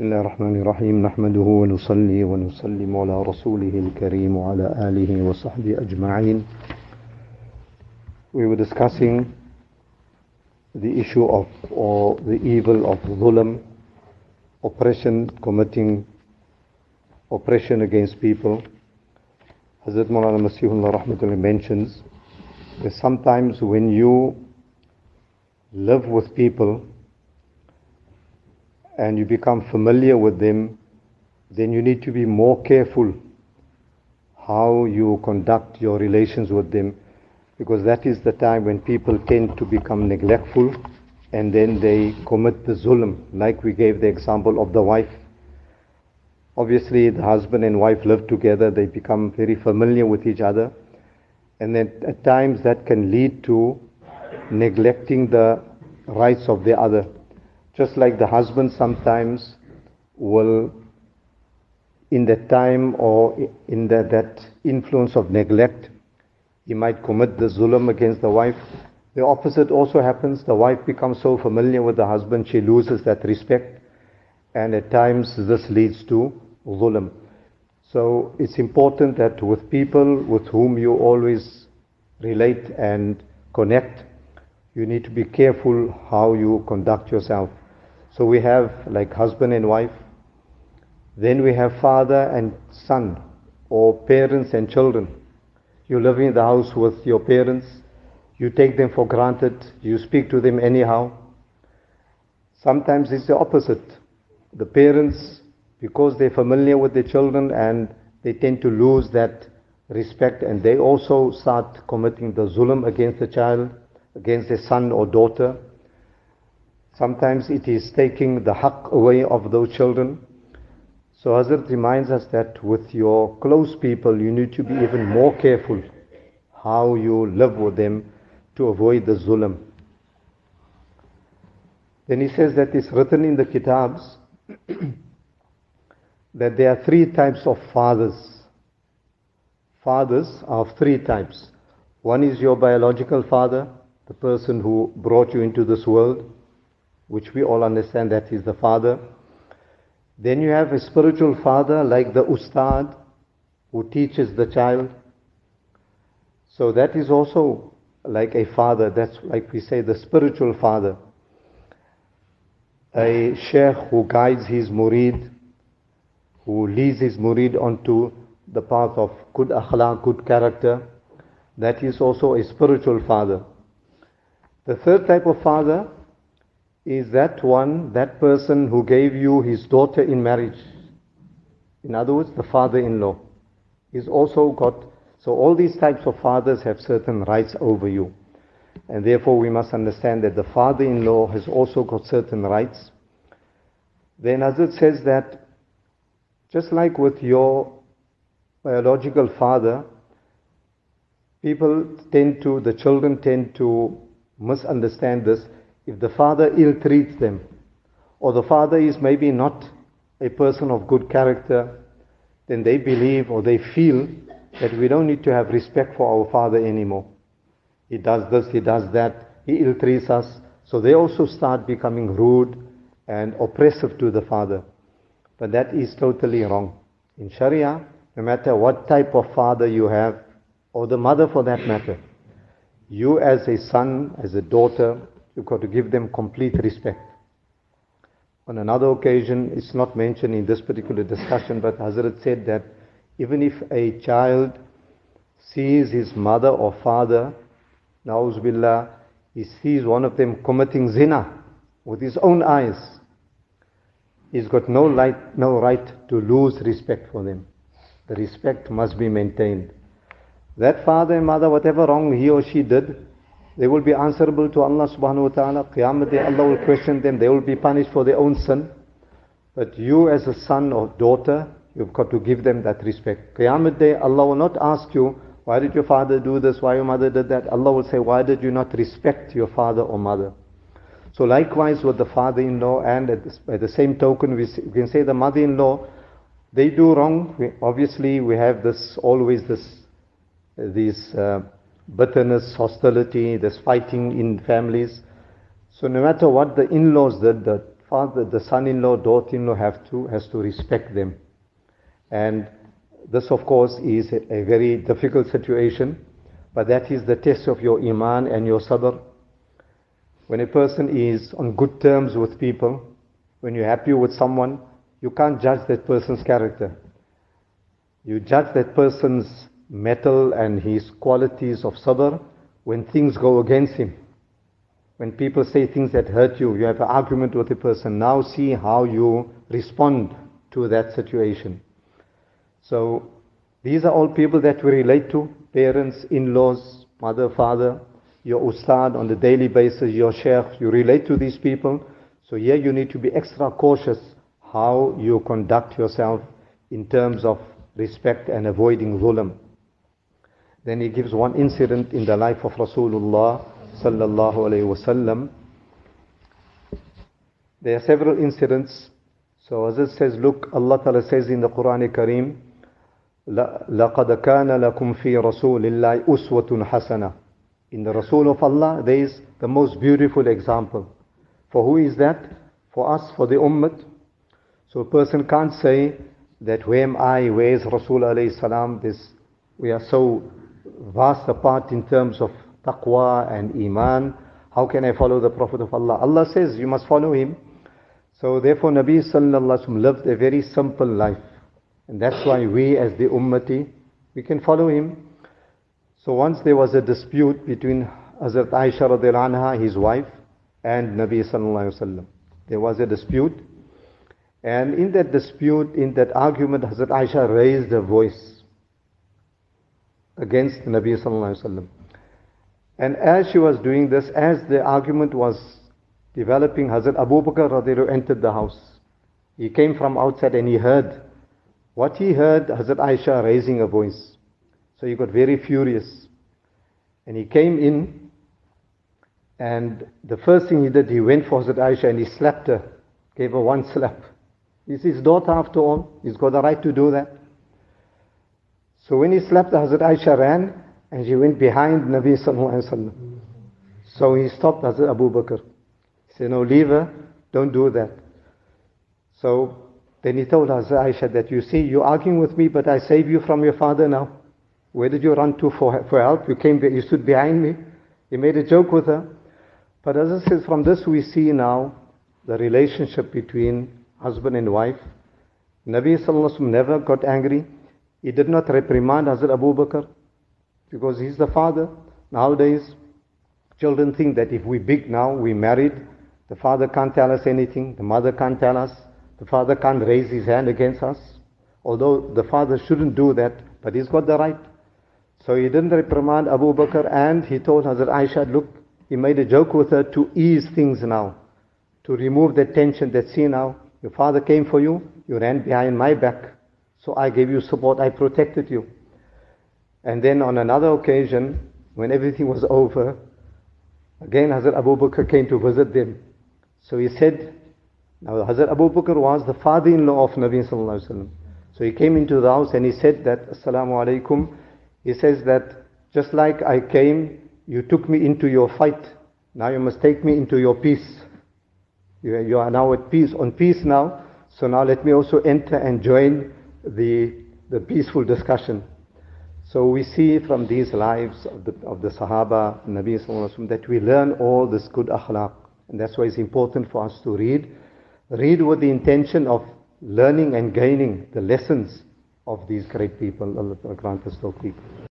بسم الله الرحمن الرحيم نحمده ونصلي ونسلم على رسوله الكريم وعلى آله وصحبه أجمعين We were discussing the issue of or the evil of dhulam, oppression, committing oppression against people. Hazrat Maulana Masihullah Rahmatullah mentions that sometimes when you live with people and you become familiar with them, then you need to be more careful how you conduct your relations with them because that is the time when people tend to become neglectful and then they commit the zulm, like we gave the example of the wife. Obviously, the husband and wife live together, they become very familiar with each other, and then at times that can lead to neglecting the rights of the other. Just like the husband sometimes will, in that time or in the, that influence of neglect, he might commit the zulm against the wife. The opposite also happens. The wife becomes so familiar with the husband, she loses that respect. And at times this leads to zulm. So it's important that with people with whom you always relate and connect, you need to be careful how you conduct yourself. So we have like husband and wife, then we have father and son, or parents and children. You live in the house with your parents, you take them for granted, you speak to them anyhow. Sometimes it's the opposite. The parents, because they're familiar with the children and they tend to lose that respect and they also start committing the zulm against the child, against their son or daughter. Sometimes it is taking the haqq away of those children. So Hazrat reminds us that with your close people, you need to be even more careful how you live with them to avoid the zulm. Then he says that it's written in the kitabs that there are three types of fathers. Fathers are of three types. One is your biological father, the person who brought you into this world, which we all understand that is the father. Then you have a spiritual father like the ustad who teaches the child. So that is also like a father. That's like we say the spiritual father. A sheikh who guides his murid, who leads his murid onto the path of good akhlaq, good character. That is also a spiritual father. The third type of father is that one, that person who gave you his daughter in marriage. In other words, the father-in-law. He's also got, so all these types of fathers have certain rights over you. And therefore we must understand that the father-in-law has also got certain rights. Then Hazrat says that just like with your biological father, people tend to, the children tend to misunderstand this if the father ill treats them, or the father is maybe not a person of good character, then they believe or they feel that we don't need to have respect for our father anymore. He does this, he does that, he ill treats us. So they also start becoming rude and oppressive to the father. But that is totally wrong. In Sharia, no matter what type of father you have, or the mother for that matter, you as a son, as a daughter, You've got to give them complete respect. On another occasion, it's not mentioned in this particular discussion, but Hazrat said that even if a child sees his mother or father, billah, he sees one of them committing zina with his own eyes, he's got no, light, no right to lose respect for them. The respect must be maintained. That father and mother, whatever wrong he or she did, they will be answerable to Allah subhanahu wa ta'ala. Qiyamah day, Allah will question them. They will be punished for their own sin. But you as a son or daughter, you've got to give them that respect. Qiyamah day, Allah will not ask you, why did your father do this? Why your mother did that? Allah will say, why did you not respect your father or mother? So likewise with the father-in-law and at the, the same token, we, we, can say the mother-in-law, they do wrong. We, obviously, we have this, always this, uh, these, uh, bitterness, hostility, there's fighting in families. So no matter what the in-laws did, the father, the son-in-law, daughter-in-law have to, has to respect them. And this, of course, is a, a very difficult situation, but that is the test of your iman and your sabr. When a person is on good terms with people, when you're happy with someone, you can't judge that person's character. You judge that person's mettle and his qualities of sabr when things go against him. When people say things that hurt you, you have an argument with a person. Now see how you respond to that situation. So these are all people that we relate to parents, in laws, mother, father, your ustad on the daily basis, your sheikh. You relate to these people. So here you need to be extra cautious how you conduct yourself in terms of respect and avoiding zulm. Then he gives one incident in the life of Rasulullah sallallahu alayhi wasallam. There are several incidents. So as it says, look, Allah Ta'ala says in the Quran Kareem, لَقَدْ كَانَ لَكُمْ فِي رَسُولِ اللَّهِ أُسْوَةٌ حَسَنَةٌ In the Rasul of Allah, there is the most beautiful example. For who is that? For us, for the Ummah. So a person can't say that where am I, where is Rasul alayhi salam, this, we are so vast apart in terms of taqwa and iman. How can I follow the Prophet of Allah? Allah says you must follow him. So therefore Nabi sallallahu alaihi lived a very simple life. And that's why we as the ummati, we can follow him. So once there was a dispute between Hazrat Aisha radiallahu anha, his wife, and Nabi sallallahu alaihi wasallam. There was a dispute. And in that dispute, in that argument, Hazrat Aisha raised her voice against Nabi sallallahu. And as she was doing this, as the argument was developing, Hazrat Abu Bakr radiallahu entered the house. He came from outside and he heard what he heard, Hazrat Aisha raising a voice. So he got very furious. And he came in, and the first thing he did, he went for Hazrat Aisha and he slapped her, gave her one slap. He's his daughter after all, he's got the right to do that. So when he slapped Hazrat Aisha ran, and she went behind Nabi Sallallahu Alaihi Wasallam. So he stopped Hazrat Abu Bakr. He said, no, leave her, don't do that. So then he told Hazrat Aisha that, you see, you're arguing with me, but I save you from your father now. Where did you run to for, for help? You came, you stood behind me. He made a joke with her. But as I said, from this we see now the relationship between husband and wife. Nabi Sallallahu Alaihi Wasallam never got angry. He did not reprimand Hazrat Abu Bakr because he's the father. Nowadays, children think that if we're big now, we're married, the father can't tell us anything, the mother can't tell us, the father can't raise his hand against us. Although the father shouldn't do that, but he's got the right. So he didn't reprimand Abu Bakr and he told Hazrat Aisha, look, he made a joke with her to ease things now, to remove the tension that see now, your father came for you, you ran behind my back, so I gave you support, I protected you. And then on another occasion, when everything was over, again Hazrat Abu Bakr came to visit them. So he said, now Hazrat Abu Bakr was the father-in-law of Nabi Sallallahu Alaihi Wasallam. So he came into the house and he said that, Assalamu alaikum. He says that, just like I came, you took me into your fight. Now you must take me into your peace. You, you are now at peace, on peace now. So now let me also enter and join the, the peaceful discussion. So we see from these lives of the, of the Sahaba, Nabi Sallallahu that we learn all this good akhlaq. And that's why it's important for us to read. Read with the intention of learning and gaining the lessons of these great people. Allah grant us people.